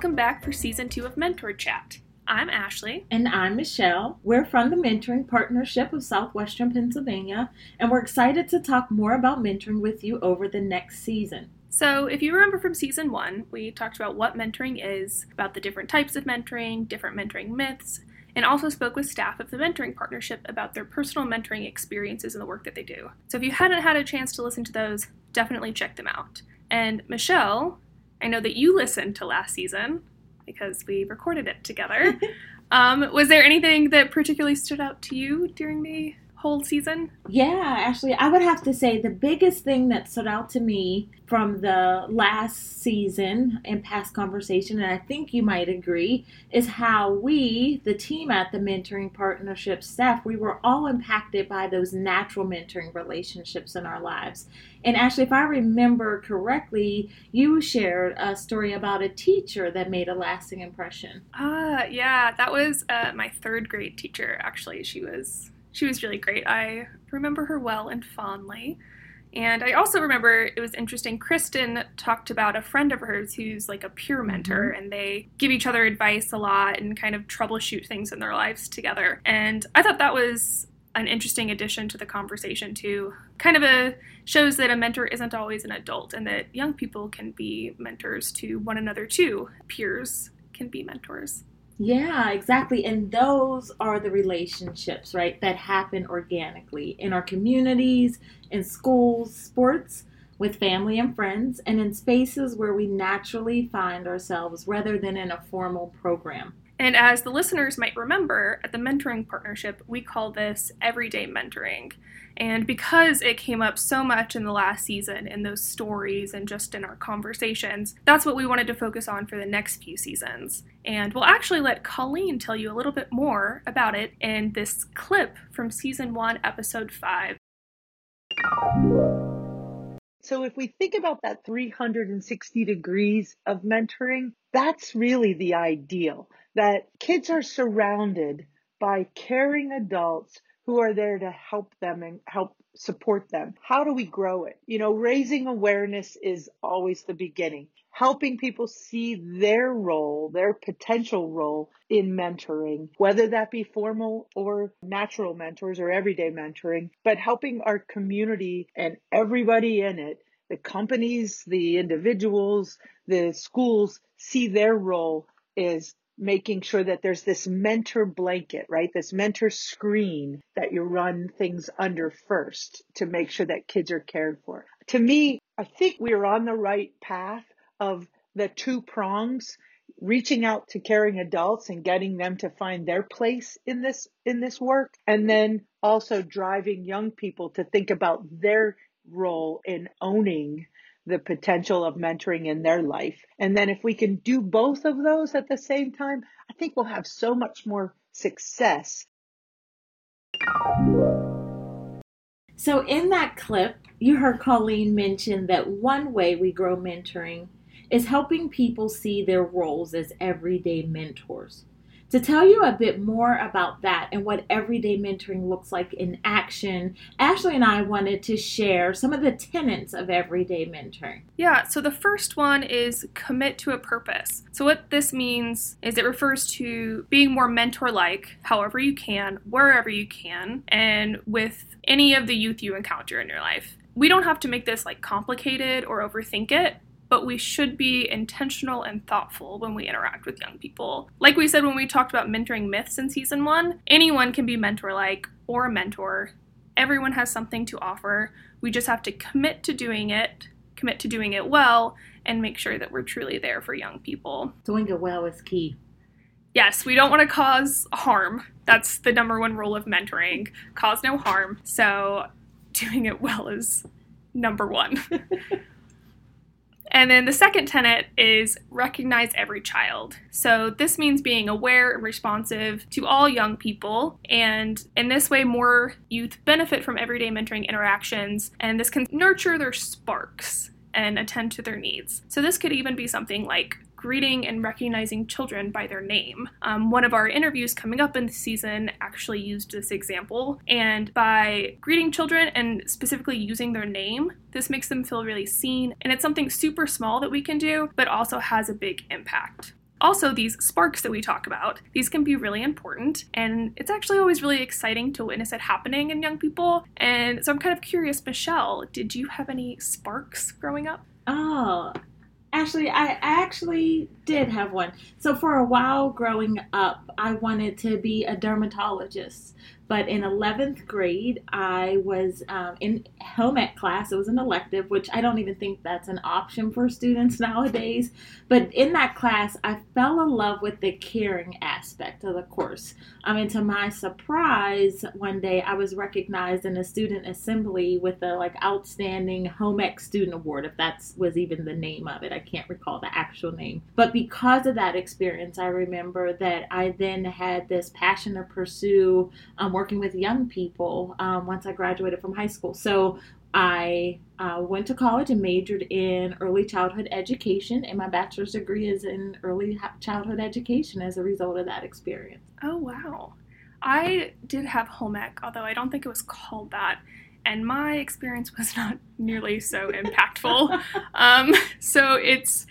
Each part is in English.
welcome back for season two of Mentor Chat. I'm Ashley. And I'm Michelle. We're from the Mentoring Partnership of Southwestern Pennsylvania, and we're excited to talk more about mentoring with you over the next season. So, if you remember from season one, we talked about what mentoring is, about the different types of mentoring, different mentoring myths, and also spoke with staff of the Mentoring Partnership about their personal mentoring experiences and the work that they do. So, if you hadn't had a chance to listen to those, definitely check them out. And Michelle, I know that you listened to last season because we recorded it together. um, was there anything that particularly stood out to you during the whole season? Yeah, actually, I would have to say the biggest thing that stood out to me from the last season and past conversation, and I think you might agree, is how we, the team at the Mentoring Partnership staff, we were all impacted by those natural mentoring relationships in our lives. And actually, if I remember correctly, you shared a story about a teacher that made a lasting impression. Ah, uh, yeah, that was uh, my third grade teacher. Actually, she was she was really great. I remember her well and fondly. And I also remember it was interesting. Kristen talked about a friend of hers who's like a peer mentor, mm-hmm. and they give each other advice a lot and kind of troubleshoot things in their lives together. And I thought that was an interesting addition to the conversation, too. Kind of a shows that a mentor isn't always an adult, and that young people can be mentors to one another, too. Peers can be mentors. Yeah, exactly. And those are the relationships, right, that happen organically in our communities, in schools, sports, with family and friends, and in spaces where we naturally find ourselves rather than in a formal program. And as the listeners might remember, at the Mentoring Partnership, we call this everyday mentoring. And because it came up so much in the last season, in those stories and just in our conversations, that's what we wanted to focus on for the next few seasons. And we'll actually let Colleen tell you a little bit more about it in this clip from season one, episode five. So, if we think about that 360 degrees of mentoring, that's really the ideal that kids are surrounded by caring adults who are there to help them and help support them. How do we grow it? You know, raising awareness is always the beginning. Helping people see their role, their potential role in mentoring, whether that be formal or natural mentors or everyday mentoring, but helping our community and everybody in it, the companies, the individuals, the schools see their role is making sure that there's this mentor blanket, right? This mentor screen that you run things under first to make sure that kids are cared for. To me, I think we're on the right path of the two prongs reaching out to caring adults and getting them to find their place in this in this work and then also driving young people to think about their role in owning the potential of mentoring in their life. And then if we can do both of those at the same time, I think we'll have so much more success. So, in that clip, you heard Colleen mention that one way we grow mentoring is helping people see their roles as everyday mentors. To tell you a bit more about that and what everyday mentoring looks like in action, Ashley and I wanted to share some of the tenets of everyday mentoring. Yeah, so the first one is commit to a purpose. So, what this means is it refers to being more mentor like, however you can, wherever you can, and with any of the youth you encounter in your life. We don't have to make this like complicated or overthink it but we should be intentional and thoughtful when we interact with young people. Like we said when we talked about mentoring myths in season one, anyone can be mentor like or a mentor. Everyone has something to offer. We just have to commit to doing it, commit to doing it well, and make sure that we're truly there for young people. Doing it well is key. Yes, we don't want to cause harm. That's the number one rule of mentoring cause no harm. So, doing it well is number one. And then the second tenet is recognize every child. So this means being aware and responsive to all young people. And in this way, more youth benefit from everyday mentoring interactions, and this can nurture their sparks and attend to their needs. So this could even be something like greeting and recognizing children by their name. Um, one of our interviews coming up in the season actually used this example, and by greeting children and specifically using their name, this makes them feel really seen, and it's something super small that we can do, but also has a big impact. also these sparks that we talk about. These can be really important, and it's actually always really exciting to witness it happening in young people. And so I'm kind of curious, Michelle, did you have any sparks growing up? Oh, Actually, I, actually did have one. So for a while growing up, I wanted to be a dermatologist. But in 11th grade, I was um, in home ec class. It was an elective, which I don't even think that's an option for students nowadays. But in that class, I fell in love with the caring aspect of the course. I mean, to my surprise, one day I was recognized in a student assembly with a like outstanding home ec student award, if that was even the name of it. Can't recall the actual name. But because of that experience, I remember that I then had this passion to pursue um, working with young people um, once I graduated from high school. So I uh, went to college and majored in early childhood education, and my bachelor's degree is in early childhood education as a result of that experience. Oh, wow. I did have home ec, although I don't think it was called that. And my experience was not nearly so impactful. um, so it's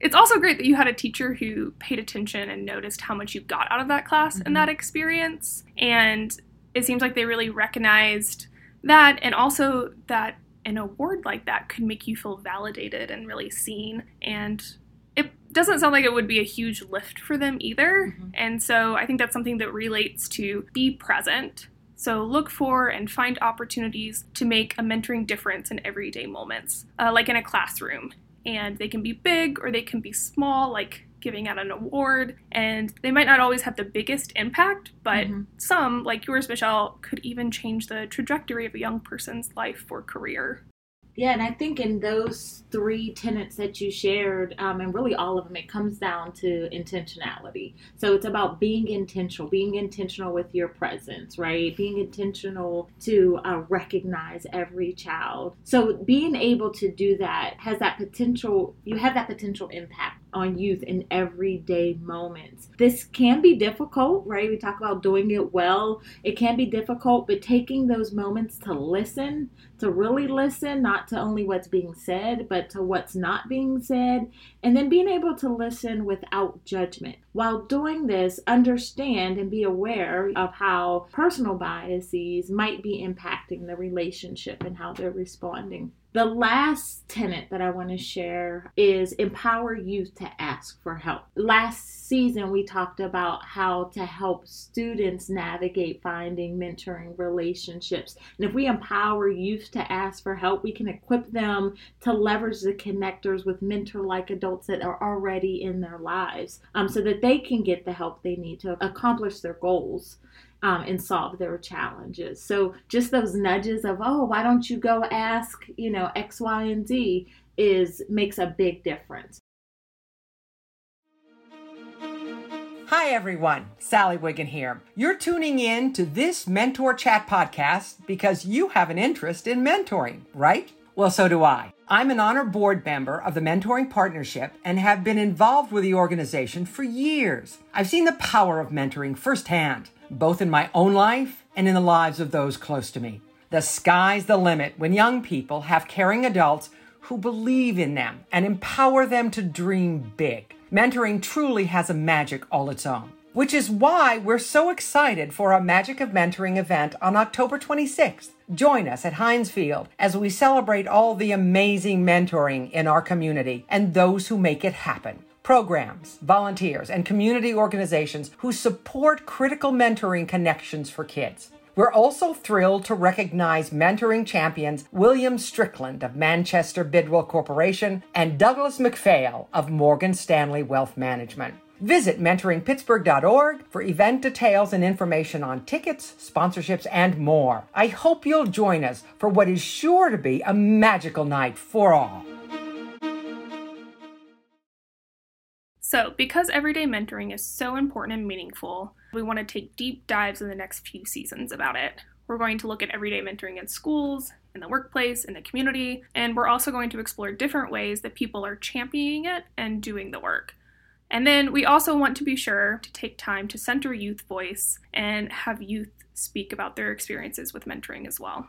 it's also great that you had a teacher who paid attention and noticed how much you got out of that class mm-hmm. and that experience. And it seems like they really recognized that and also that an award like that could make you feel validated and really seen. And it doesn't sound like it would be a huge lift for them either. Mm-hmm. And so I think that's something that relates to be present. So look for and find opportunities to make a mentoring difference in everyday moments, uh, like in a classroom and they can be big or they can be small, like giving out an award, and they might not always have the biggest impact, but mm-hmm. some, like yours, Michelle, could even change the trajectory of a young person's life or career. Yeah, and I think in those three tenets that you shared, um, and really all of them, it comes down to intentionality. So it's about being intentional, being intentional with your presence, right? Being intentional to uh, recognize every child. So being able to do that has that potential, you have that potential impact on youth in everyday moments. This can be difficult, right? We talk about doing it well. It can be difficult, but taking those moments to listen, to really listen, not to only what's being said, but to what's not being said, and then being able to listen without judgment. While doing this, understand and be aware of how personal biases might be impacting the relationship and how they're responding. The last tenet that I want to share is empower youth to ask for help. Last season, we talked about how to help students navigate finding mentoring relationships. And if we empower youth to ask for help, we can equip them to leverage the connectors with mentor like adults that are already in their lives um, so that they can get the help they need to accomplish their goals um, and solve their challenges. So just those nudges of, oh, why don't you go ask, you know, X, Y, and Z is makes a big difference. Hi everyone, Sally Wiggin here. You're tuning in to this Mentor Chat podcast because you have an interest in mentoring, right? Well, so do I. I'm an honor board member of the Mentoring Partnership and have been involved with the organization for years. I've seen the power of mentoring firsthand both in my own life and in the lives of those close to me. The sky's the limit when young people have caring adults who believe in them and empower them to dream big. Mentoring truly has a magic all its own, which is why we're so excited for our Magic of Mentoring event on October 26th. Join us at Heinz Field as we celebrate all the amazing mentoring in our community and those who make it happen programs, volunteers, and community organizations who support critical mentoring connections for kids. We're also thrilled to recognize mentoring champions William Strickland of Manchester Bidwell Corporation and Douglas McPhail of Morgan Stanley Wealth Management. Visit mentoringpittsburgh.org for event details and information on tickets, sponsorships, and more. I hope you'll join us for what is sure to be a magical night for all. So, because everyday mentoring is so important and meaningful, we want to take deep dives in the next few seasons about it. We're going to look at everyday mentoring in schools, in the workplace, in the community, and we're also going to explore different ways that people are championing it and doing the work. And then we also want to be sure to take time to center youth voice and have youth speak about their experiences with mentoring as well.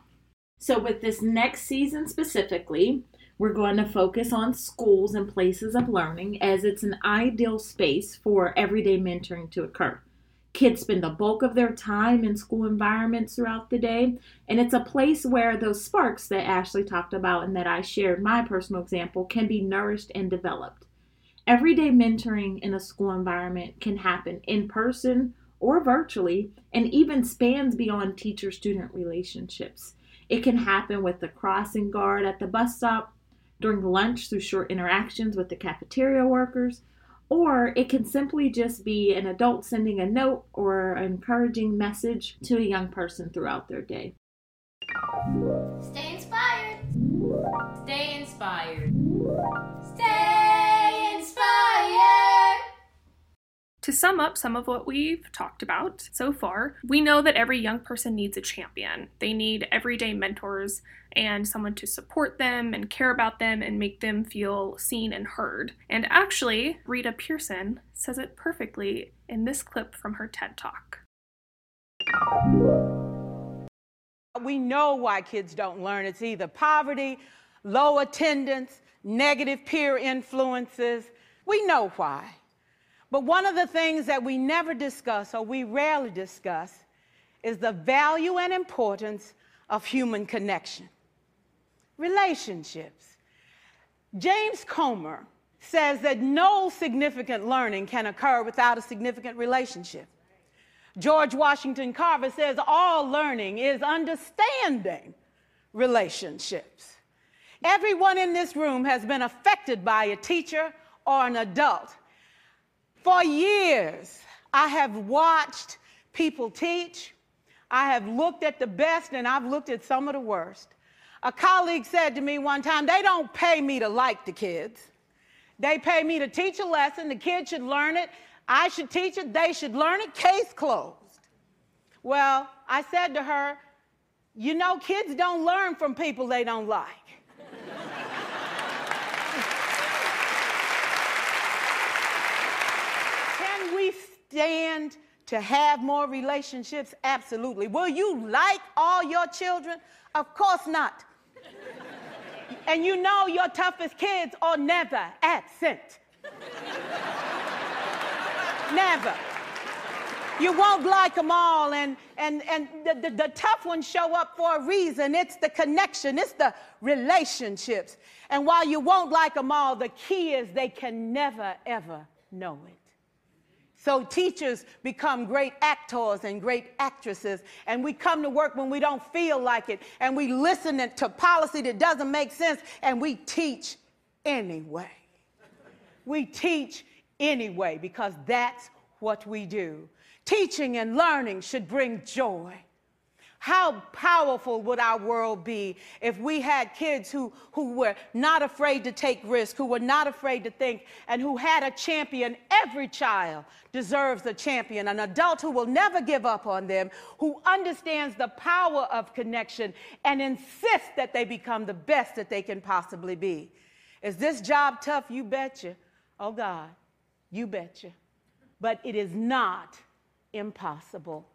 So, with this next season specifically, We're going to focus on schools and places of learning as it's an ideal space for everyday mentoring to occur. Kids spend the bulk of their time in school environments throughout the day, and it's a place where those sparks that Ashley talked about and that I shared my personal example can be nourished and developed. Everyday mentoring in a school environment can happen in person or virtually and even spans beyond teacher student relationships. It can happen with the crossing guard at the bus stop, during lunch through short interactions with the cafeteria workers, or it can simply just be an adult sending a note or encouraging message to a young person throughout their day. To sum up some of what we've talked about so far, we know that every young person needs a champion. They need everyday mentors and someone to support them and care about them and make them feel seen and heard. And actually, Rita Pierson says it perfectly in this clip from her TED Talk. We know why kids don't learn. It's either poverty, low attendance, negative peer influences. We know why. But one of the things that we never discuss or we rarely discuss is the value and importance of human connection, relationships. James Comer says that no significant learning can occur without a significant relationship. George Washington Carver says all learning is understanding relationships. Everyone in this room has been affected by a teacher or an adult. For years, I have watched people teach. I have looked at the best and I've looked at some of the worst. A colleague said to me one time, they don't pay me to like the kids. They pay me to teach a lesson. The kids should learn it. I should teach it. They should learn it. Case closed. Well, I said to her, you know, kids don't learn from people they don't like. Can we stand to have more relationships? Absolutely. Will you like all your children? Of course not. and you know your toughest kids are never absent. never. You won't like them all, and, and, and the, the, the, tough ones show up for a reason. It's the connection, it's the relationships. And while you won't like them all, the key is they can never, ever know it. So teachers become great actors and great actresses, and we come to work when we don't feel like it, and we listen to policy that doesn't make sense, and we teach anyway. We teach anyway because that's what we do. Teaching and learning should bring joy. How powerful would our world be if we had kids who, who were not afraid to take risks, who were not afraid to think, and who had a champion? Every child deserves a champion, an adult who will never give up on them, who understands the power of connection and insists that they become the best that they can possibly be. Is this job tough? You betcha. Oh, God, you betcha. But it is not impossible.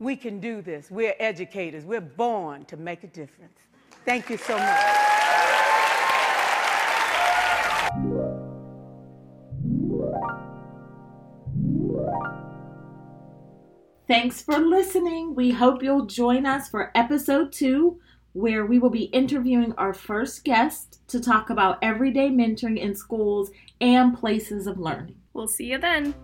We can do this. We're educators. We're born to make a difference. Thank you so much. Thanks for listening. We hope you'll join us for episode two, where we will be interviewing our first guest to talk about everyday mentoring in schools and places of learning. We'll see you then.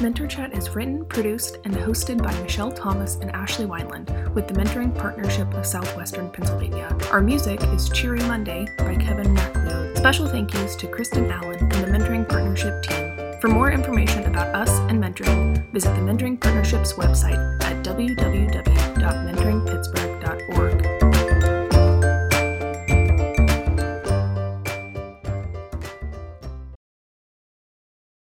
Mentor Chat is written, produced, and hosted by Michelle Thomas and Ashley Wineland with the Mentoring Partnership of Southwestern Pennsylvania. Our music is Cheery Monday by Kevin MacLeod. Special thank yous to Kristen Allen and the Mentoring Partnership team. For more information about us and mentoring, visit the Mentoring Partnership's website at www.mentoringpittsburgh.org.